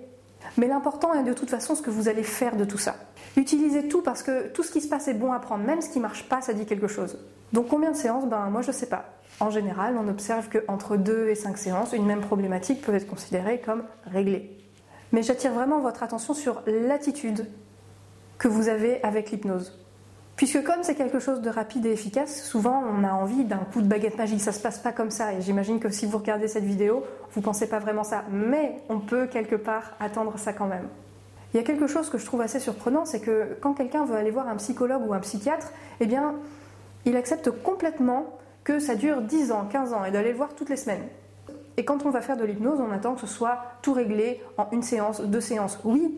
Mais l'important est de toute façon ce que vous allez faire de tout ça. Utilisez tout parce que tout ce qui se passe est bon à prendre, même ce qui ne marche pas, ça dit quelque chose. Donc combien de séances? Ben moi je ne sais pas. En général, on observe qu'entre 2 et 5 séances, une même problématique peut être considérée comme réglée. Mais j'attire vraiment votre attention sur l'attitude que vous avez avec l'hypnose. Puisque comme c'est quelque chose de rapide et efficace, souvent on a envie d'un coup de baguette magique, ça se passe pas comme ça. Et j'imagine que si vous regardez cette vidéo, vous pensez pas vraiment ça. Mais on peut quelque part attendre ça quand même. Il y a quelque chose que je trouve assez surprenant, c'est que quand quelqu'un veut aller voir un psychologue ou un psychiatre, eh bien, il accepte complètement que ça dure 10 ans, 15 ans et d'aller le voir toutes les semaines. Et quand on va faire de l'hypnose, on attend que ce soit tout réglé en une séance, deux séances. Oui,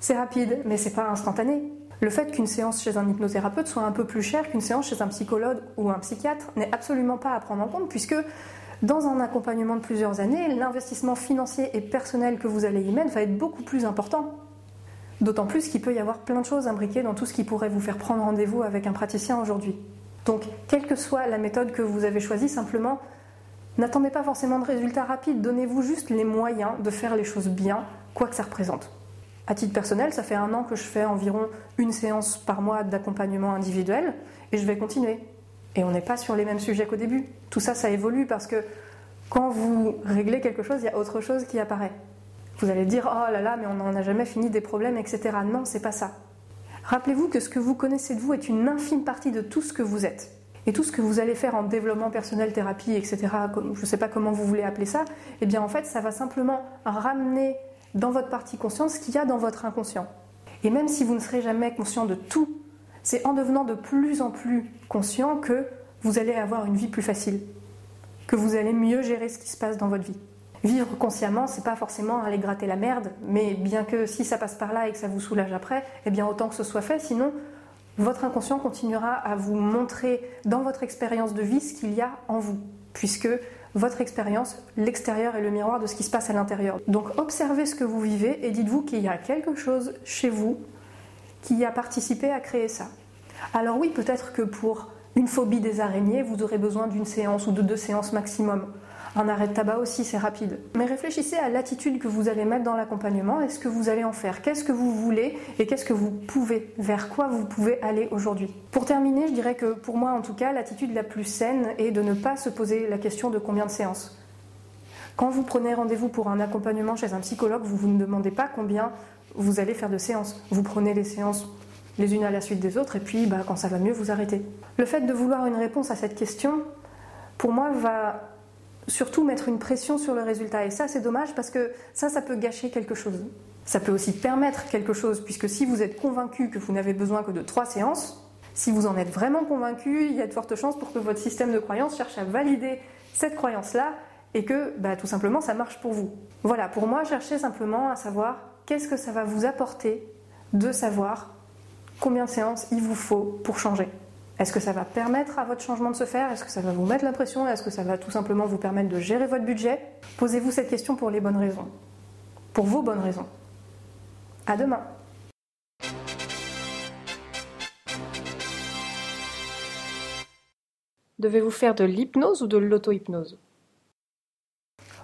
c'est rapide, mais c'est pas instantané. Le fait qu'une séance chez un hypnothérapeute soit un peu plus chère qu'une séance chez un psychologue ou un psychiatre n'est absolument pas à prendre en compte puisque dans un accompagnement de plusieurs années, l'investissement financier et personnel que vous allez y mettre va être beaucoup plus important. D'autant plus qu'il peut y avoir plein de choses imbriquées dans tout ce qui pourrait vous faire prendre rendez-vous avec un praticien aujourd'hui. Donc, quelle que soit la méthode que vous avez choisie, simplement N'attendez pas forcément de résultats rapides, donnez-vous juste les moyens de faire les choses bien, quoi que ça représente. À titre personnel, ça fait un an que je fais environ une séance par mois d'accompagnement individuel et je vais continuer. Et on n'est pas sur les mêmes sujets qu'au début. Tout ça, ça évolue parce que quand vous réglez quelque chose, il y a autre chose qui apparaît. Vous allez dire oh là là, mais on n'en a jamais fini des problèmes, etc. Non, c'est pas ça. Rappelez-vous que ce que vous connaissez de vous est une infime partie de tout ce que vous êtes. Et tout ce que vous allez faire en développement personnel, thérapie, etc., je ne sais pas comment vous voulez appeler ça, eh bien en fait, ça va simplement ramener dans votre partie conscience ce qu'il y a dans votre inconscient. Et même si vous ne serez jamais conscient de tout, c'est en devenant de plus en plus conscient que vous allez avoir une vie plus facile, que vous allez mieux gérer ce qui se passe dans votre vie. Vivre consciemment, c'est pas forcément aller gratter la merde, mais bien que si ça passe par là et que ça vous soulage après, eh bien autant que ce soit fait, sinon votre inconscient continuera à vous montrer dans votre expérience de vie ce qu'il y a en vous, puisque votre expérience, l'extérieur est le miroir de ce qui se passe à l'intérieur. Donc observez ce que vous vivez et dites-vous qu'il y a quelque chose chez vous qui a participé à créer ça. Alors oui, peut-être que pour une phobie des araignées, vous aurez besoin d'une séance ou de deux séances maximum. Un arrêt de tabac aussi, c'est rapide. Mais réfléchissez à l'attitude que vous allez mettre dans l'accompagnement et ce que vous allez en faire? Qu'est-ce que vous voulez? Et qu'est-ce que vous pouvez, vers quoi vous pouvez aller aujourd'hui? Pour terminer, je dirais que pour moi en tout cas, l'attitude la plus saine est de ne pas se poser la question de combien de séances. Quand vous prenez rendez-vous pour un accompagnement chez un psychologue, vous, vous ne demandez pas combien vous allez faire de séances. Vous prenez les séances les unes à la suite des autres et puis bah, quand ça va mieux, vous arrêtez. Le fait de vouloir une réponse à cette question, pour moi, va surtout mettre une pression sur le résultat. Et ça, c'est dommage parce que ça, ça peut gâcher quelque chose. Ça peut aussi permettre quelque chose, puisque si vous êtes convaincu que vous n'avez besoin que de trois séances, si vous en êtes vraiment convaincu, il y a de fortes chances pour que votre système de croyance cherche à valider cette croyance-là et que bah, tout simplement ça marche pour vous. Voilà, pour moi, cherchez simplement à savoir qu'est-ce que ça va vous apporter de savoir combien de séances il vous faut pour changer. Est-ce que ça va permettre à votre changement de se faire? Est-ce que ça va vous mettre la pression? Est-ce que ça va tout simplement vous permettre de gérer votre budget? Posez-vous cette question pour les bonnes raisons. Pour vos bonnes raisons. À demain. Devez-vous faire de l'hypnose ou de l'auto-hypnose?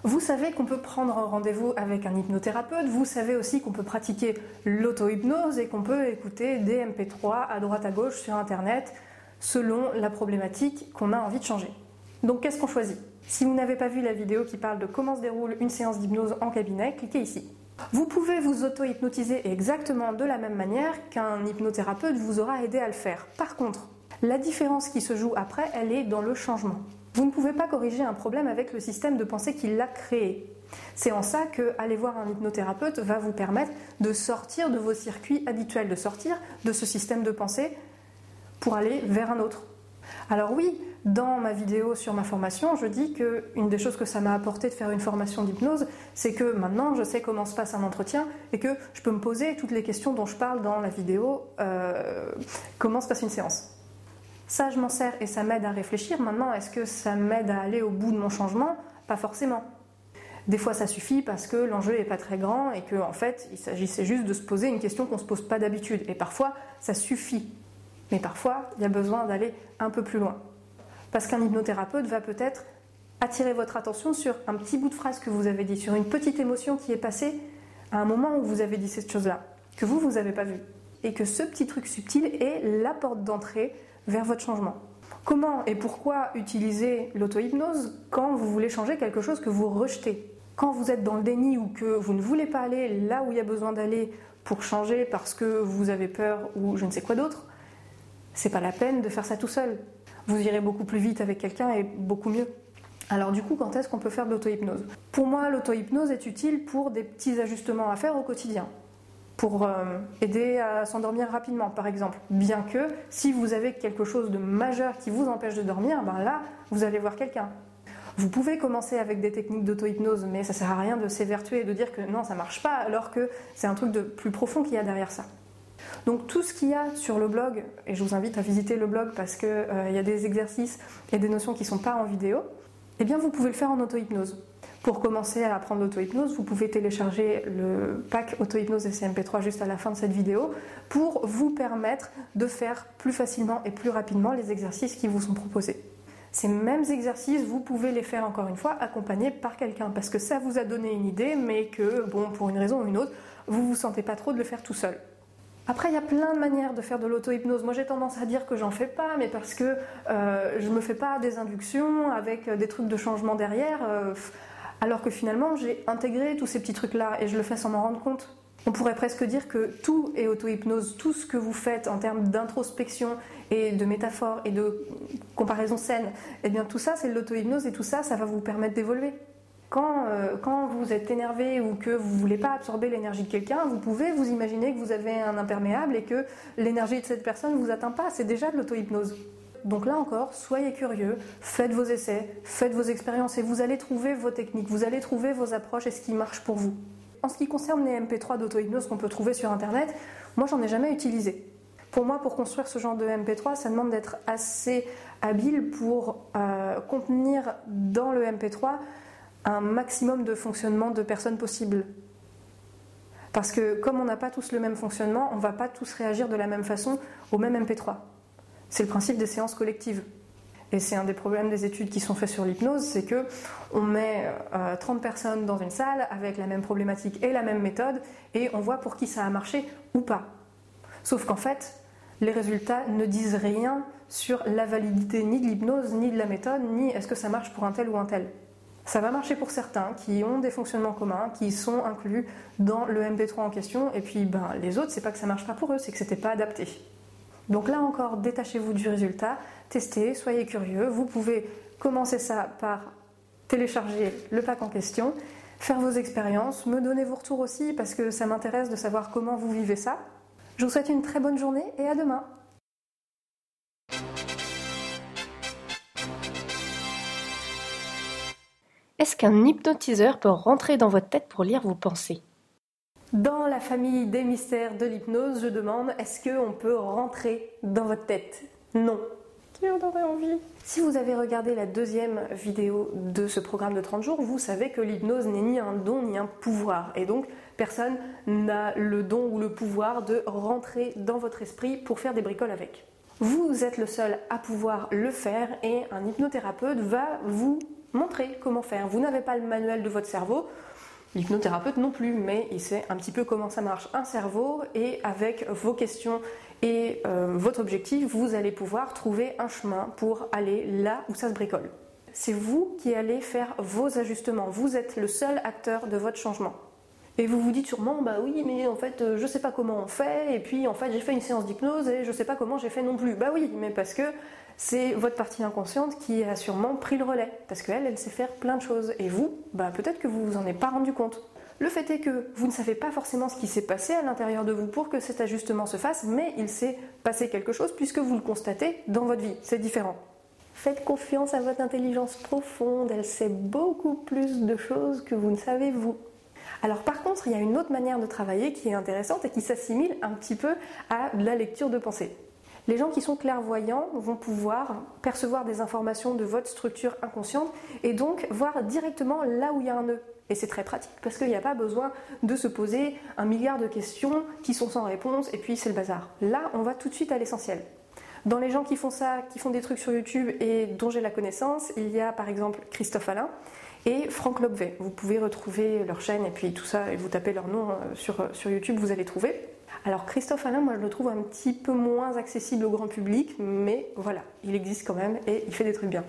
Vous savez qu'on peut prendre rendez-vous avec un hypnothérapeute, vous savez aussi qu'on peut pratiquer l'auto-hypnose et qu'on peut écouter des MP3 à droite à gauche sur Internet selon la problématique qu'on a envie de changer. Donc qu'est-ce qu'on choisit? Si vous n'avez pas vu la vidéo qui parle de comment se déroule une séance d'hypnose en cabinet, cliquez ici. Vous pouvez vous auto-hypnotiser exactement de la même manière qu'un hypnothérapeute vous aura aidé à le faire. Par contre, la différence qui se joue après, elle est dans le changement. Vous ne pouvez pas corriger un problème avec le système de pensée qui l'a créé. C'est en ça que aller voir un hypnothérapeute va vous permettre de sortir de vos circuits habituels, de sortir de ce système de pensée pour aller vers un autre. Alors oui, dans ma vidéo sur ma formation, je dis que une des choses que ça m'a apporté de faire une formation d'hypnose, c'est que maintenant je sais comment se passe un entretien et que je peux me poser toutes les questions dont je parle dans la vidéo, euh, comment se passe une séance. Ça, je m'en sers et ça m'aide à réfléchir. Maintenant, est-ce que ça m'aide à aller au bout de mon changement? Pas forcément. Des fois, ça suffit parce que l'enjeu n'est pas très grand et qu'en en fait, il s'agissait juste de se poser une question qu'on ne se pose pas d'habitude. Et parfois, ça suffit. Mais parfois, il y a besoin d'aller un peu plus loin. Parce qu'un hypnothérapeute va peut-être attirer votre attention sur un petit bout de phrase que vous avez dit, sur une petite émotion qui est passée à un moment où vous avez dit cette chose-là, que vous, vous n'avez pas vu. Et que ce petit truc subtil est la porte d'entrée vers votre changement. Comment et pourquoi utiliser l'auto-hypnose quand vous voulez changer quelque chose que vous rejetez? Quand vous êtes dans le déni ou que vous ne voulez pas aller là où il y a besoin d'aller pour changer parce que vous avez peur ou je ne sais quoi d'autre, c'est pas la peine de faire ça tout seul. Vous irez beaucoup plus vite avec quelqu'un et beaucoup mieux. Alors du coup, quand est-ce qu'on peut faire de l'auto-hypnose? Pour moi, l'auto-hypnose est utile pour des petits ajustements à faire au quotidien pour euh, aider à s'endormir rapidement, par exemple. Bien que si vous avez quelque chose de majeur qui vous empêche de dormir, ben là, vous allez voir quelqu'un. Vous pouvez commencer avec des techniques d'auto-hypnose, mais ça sert à rien de s'évertuer et de dire que non, ça marche pas, alors que c'est un truc de plus profond qu'il y a derrière ça. Donc tout ce qu'il y a sur le blog, et je vous invite à visiter le blog parce qu'il euh, y a des exercices et des notions qui ne sont pas en vidéo, eh bien vous pouvez le faire en auto-hypnose. Pour commencer à apprendre l'auto-hypnose, vous pouvez télécharger le pack auto-hypnose et CMP3 juste à la fin de cette vidéo pour vous permettre de faire plus facilement et plus rapidement les exercices qui vous sont proposés. Ces mêmes exercices, vous pouvez les faire encore une fois accompagnés par quelqu'un parce que ça vous a donné une idée, mais que, bon, pour une raison ou une autre, vous vous sentez pas trop de le faire tout seul. Après, il y a plein de manières de faire de l'auto-hypnose. Moi, j'ai tendance à dire que j'en fais pas, mais parce que euh, je me fais pas des inductions avec des trucs de changement derrière. Euh, alors que finalement j'ai intégré tous ces petits trucs-là et je le fais sans m'en rendre compte. On pourrait presque dire que tout est auto-hypnose, tout ce que vous faites en termes d'introspection et de métaphore et de comparaison saine, eh bien tout ça c'est de l'auto-hypnose et tout ça, ça va vous permettre d'évoluer. Quand, euh, quand, vous êtes énervé ou que vous ne voulez pas absorber l'énergie de quelqu'un, vous pouvez vous imaginer que vous avez un imperméable et que l'énergie de cette personne ne vous atteint pas. C'est déjà de l'auto-hypnose. Donc là encore, soyez curieux, faites vos essais, faites vos expériences et vous allez trouver vos techniques, vous allez trouver vos approches et ce qui marche pour vous. En ce qui concerne les MP3 d'auto-hypnose qu'on peut trouver sur Internet, moi j'en ai jamais utilisé. Pour moi, pour construire ce genre de MP3, ça demande d'être assez habile pour euh, contenir dans le MP3 un maximum de fonctionnement de personnes possibles. Parce que comme on n'a pas tous le même fonctionnement, on ne va pas tous réagir de la même façon au même MP3. C'est le principe des séances collectives. Et c'est un des problèmes des études qui sont faites sur l'hypnose, c'est que on met 30 euh, personnes dans une salle avec la même problématique et la même méthode, et on voit pour qui ça a marché ou pas. Sauf qu'en fait, les résultats ne disent rien sur la validité ni de l'hypnose, ni de la méthode, ni est-ce que ça marche pour un tel ou un tel. Ça va marcher pour certains qui ont des fonctionnements communs, qui sont inclus dans le MP3 en question, et puis ben, les autres, c'est pas que ça marche pas pour eux, c'est que c'était pas adapté. Donc là encore, détachez-vous du résultat, testez, soyez curieux. Vous pouvez commencer ça par télécharger le pack en question, faire vos expériences, me donner vos retours aussi parce que ça m'intéresse de savoir comment vous vivez ça. Je vous souhaite une très bonne journée et à demain. Est-ce qu'un hypnotiseur peut rentrer dans votre tête pour lire vos pensées? Dans la famille des mystères de l'hypnose, je demande est-ce qu'on peut rentrer dans votre tête? Non. Qui en aurait envie? Si vous avez regardé la deuxième vidéo de ce programme de 30 jours, vous savez que l'hypnose n'est ni un don ni un pouvoir. Et donc, personne n'a le don ou le pouvoir de rentrer dans votre esprit pour faire des bricoles avec. Vous êtes le seul à pouvoir le faire et un hypnothérapeute va vous montrer comment faire. Vous n'avez pas le manuel de votre cerveau, l'hypnothérapeute non plus, mais il sait un petit peu comment ça marche un cerveau et avec vos questions et euh, votre objectif, vous allez pouvoir trouver un chemin pour aller là où ça se bricole. C'est vous qui allez faire vos ajustements. Vous êtes le seul acteur de votre changement. Et vous vous dites sûrement, bah oui, mais en fait, euh, je sais pas comment on fait, et puis en fait, j'ai fait une séance d'hypnose et je sais pas comment j'ai fait non plus. Bah oui, mais parce que c'est votre partie inconsciente qui a sûrement pris le relais, parce qu'elle, elle sait faire plein de choses. Et vous, bah peut-être que vous vous en êtes pas rendu compte. Le fait est que vous ne savez pas forcément ce qui s'est passé à l'intérieur de vous pour que cet ajustement se fasse, mais il s'est passé quelque chose puisque vous le constatez dans votre vie. C'est différent. Faites confiance à votre intelligence profonde, elle sait beaucoup plus de choses que vous ne savez vous. Alors par contre, il y a une autre manière de travailler qui est intéressante et qui s'assimile un petit peu à la lecture de pensée. Les gens qui sont clairvoyants vont pouvoir percevoir des informations de votre structure inconsciente et donc voir directement là où il y a un nœud. Et c'est très pratique parce qu'il n'y a pas besoin de se poser un milliard de questions qui sont sans réponse et puis c'est le bazar. Là, on va tout de suite à l'essentiel. Dans les gens qui font ça, qui font des trucs sur YouTube et dont j'ai la connaissance, il y a par exemple Christophe Alain et Franck Lobvet. Vous pouvez retrouver leur chaîne et puis tout ça, et vous tapez leur nom sur, euh, sur YouTube, vous allez trouver. Alors Christophe Alain, moi je le trouve un petit peu moins accessible au grand public, mais voilà, il existe quand même et il fait des trucs bien.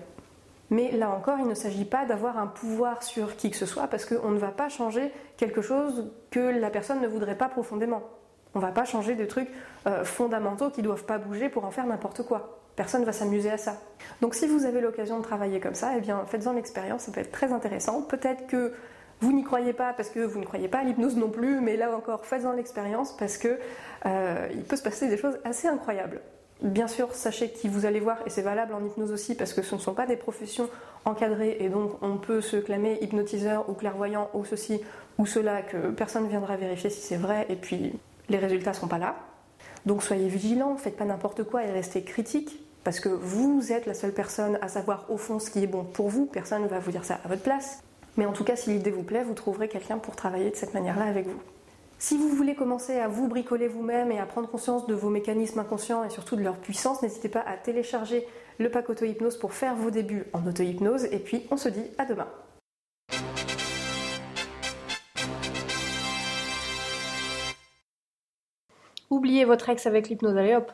Mais là encore, il ne s'agit pas d'avoir un pouvoir sur qui que ce soit parce qu'on ne va pas changer quelque chose que la personne ne voudrait pas profondément. On ne va pas changer de trucs euh, fondamentaux qui ne doivent pas bouger pour en faire n'importe quoi. Personne ne va s'amuser à ça. Donc si vous avez l'occasion de travailler comme ça, eh bien faites-en l'expérience, ça peut être très intéressant. Peut-être que vous n'y croyez pas parce que vous ne croyez pas à l'hypnose non plus, mais là encore, faites-en l'expérience parce que euh, il peut se passer des choses assez incroyables. Bien sûr, sachez qui vous allez voir, et c'est valable en hypnose aussi, parce que ce ne sont pas des professions encadrées, et donc on peut se clamer hypnotiseur ou clairvoyant ou ceci ou cela, que personne ne viendra vérifier si c'est vrai, et puis les résultats ne sont pas là. Donc soyez vigilants, faites pas n'importe quoi et restez critique, parce que vous êtes la seule personne à savoir au fond ce qui est bon pour vous, personne ne va vous dire ça à votre place. Mais en tout cas, si l'idée vous plaît, vous trouverez quelqu'un pour travailler de cette manière-là avec vous. Si vous voulez commencer à vous bricoler vous-même et à prendre conscience de vos mécanismes inconscients et surtout de leur puissance, n'hésitez pas à télécharger le pack auto-hypnose pour faire vos débuts en auto-hypnose. Et puis, on se dit à demain. Oubliez votre ex avec l'hypnose, allez hop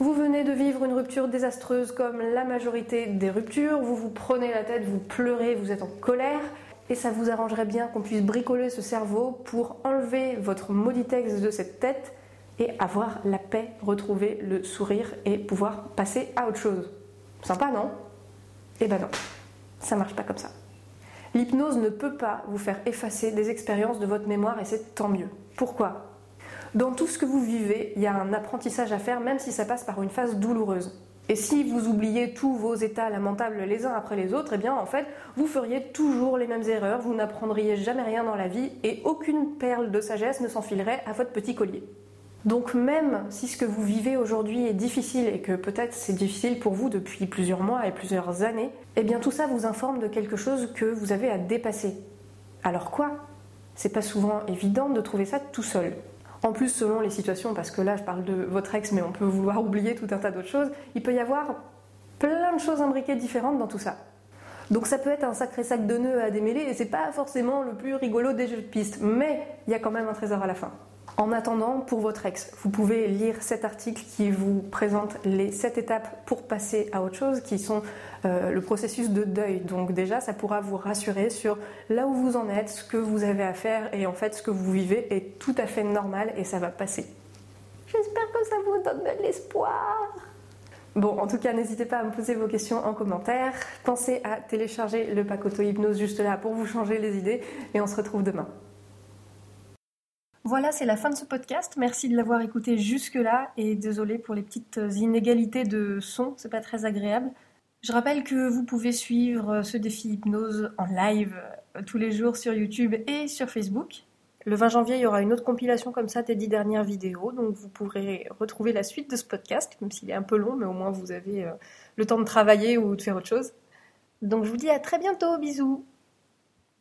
Vous venez de vivre une rupture désastreuse comme la majorité des ruptures, vous vous prenez la tête, vous pleurez, vous êtes en colère, et ça vous arrangerait bien qu'on puisse bricoler ce cerveau pour enlever votre maudit texte de cette tête et avoir la paix, retrouver le sourire et pouvoir passer à autre chose. Sympa, non? Eh ben non, ça marche pas comme ça. L'hypnose ne peut pas vous faire effacer des expériences de votre mémoire et c'est tant mieux. Pourquoi? Dans tout ce que vous vivez, il y a un apprentissage à faire même si ça passe par une phase douloureuse. Et si vous oubliez tous vos états lamentables les uns après les autres, eh bien en fait, vous feriez toujours les mêmes erreurs, vous n'apprendriez jamais rien dans la vie et aucune perle de sagesse ne s'enfilerait à votre petit collier. Donc même si ce que vous vivez aujourd'hui est difficile et que peut-être c'est difficile pour vous depuis plusieurs mois et plusieurs années, eh bien tout ça vous informe de quelque chose que vous avez à dépasser. Alors quoi? C'est pas souvent évident de trouver ça tout seul. En plus, selon les situations, parce que là je parle de votre ex, mais on peut vouloir oublier tout un tas d'autres choses, il peut y avoir plein de choses imbriquées différentes dans tout ça. Donc ça peut être un sacré sac de nœuds à démêler et c'est pas forcément le plus rigolo des jeux de piste, mais il y a quand même un trésor à la fin. En attendant, pour votre ex, vous pouvez lire cet article qui vous présente les 7 étapes pour passer à autre chose, qui sont euh, le processus de deuil. Donc déjà, ça pourra vous rassurer sur là où vous en êtes, ce que vous avez à faire, et en fait, ce que vous vivez est tout à fait normal et ça va passer. J'espère que ça vous donne de l'espoir. Bon, en tout cas, n'hésitez pas à me poser vos questions en commentaire. Pensez à télécharger le pack auto-hypnose juste là pour vous changer les idées et on se retrouve demain. Voilà, c'est la fin de ce podcast. Merci de l'avoir écouté jusque-là et désolé pour les petites inégalités de son, c'est pas très agréable. Je rappelle que vous pouvez suivre ce défi hypnose en live euh, tous les jours sur YouTube et sur Facebook. Le 20 janvier, il y aura une autre compilation comme ça des dix dernières vidéos, donc vous pourrez retrouver la suite de ce podcast, même s'il est un peu long, mais au moins vous avez euh, le temps de travailler ou de faire autre chose. Donc je vous dis à très bientôt, bisous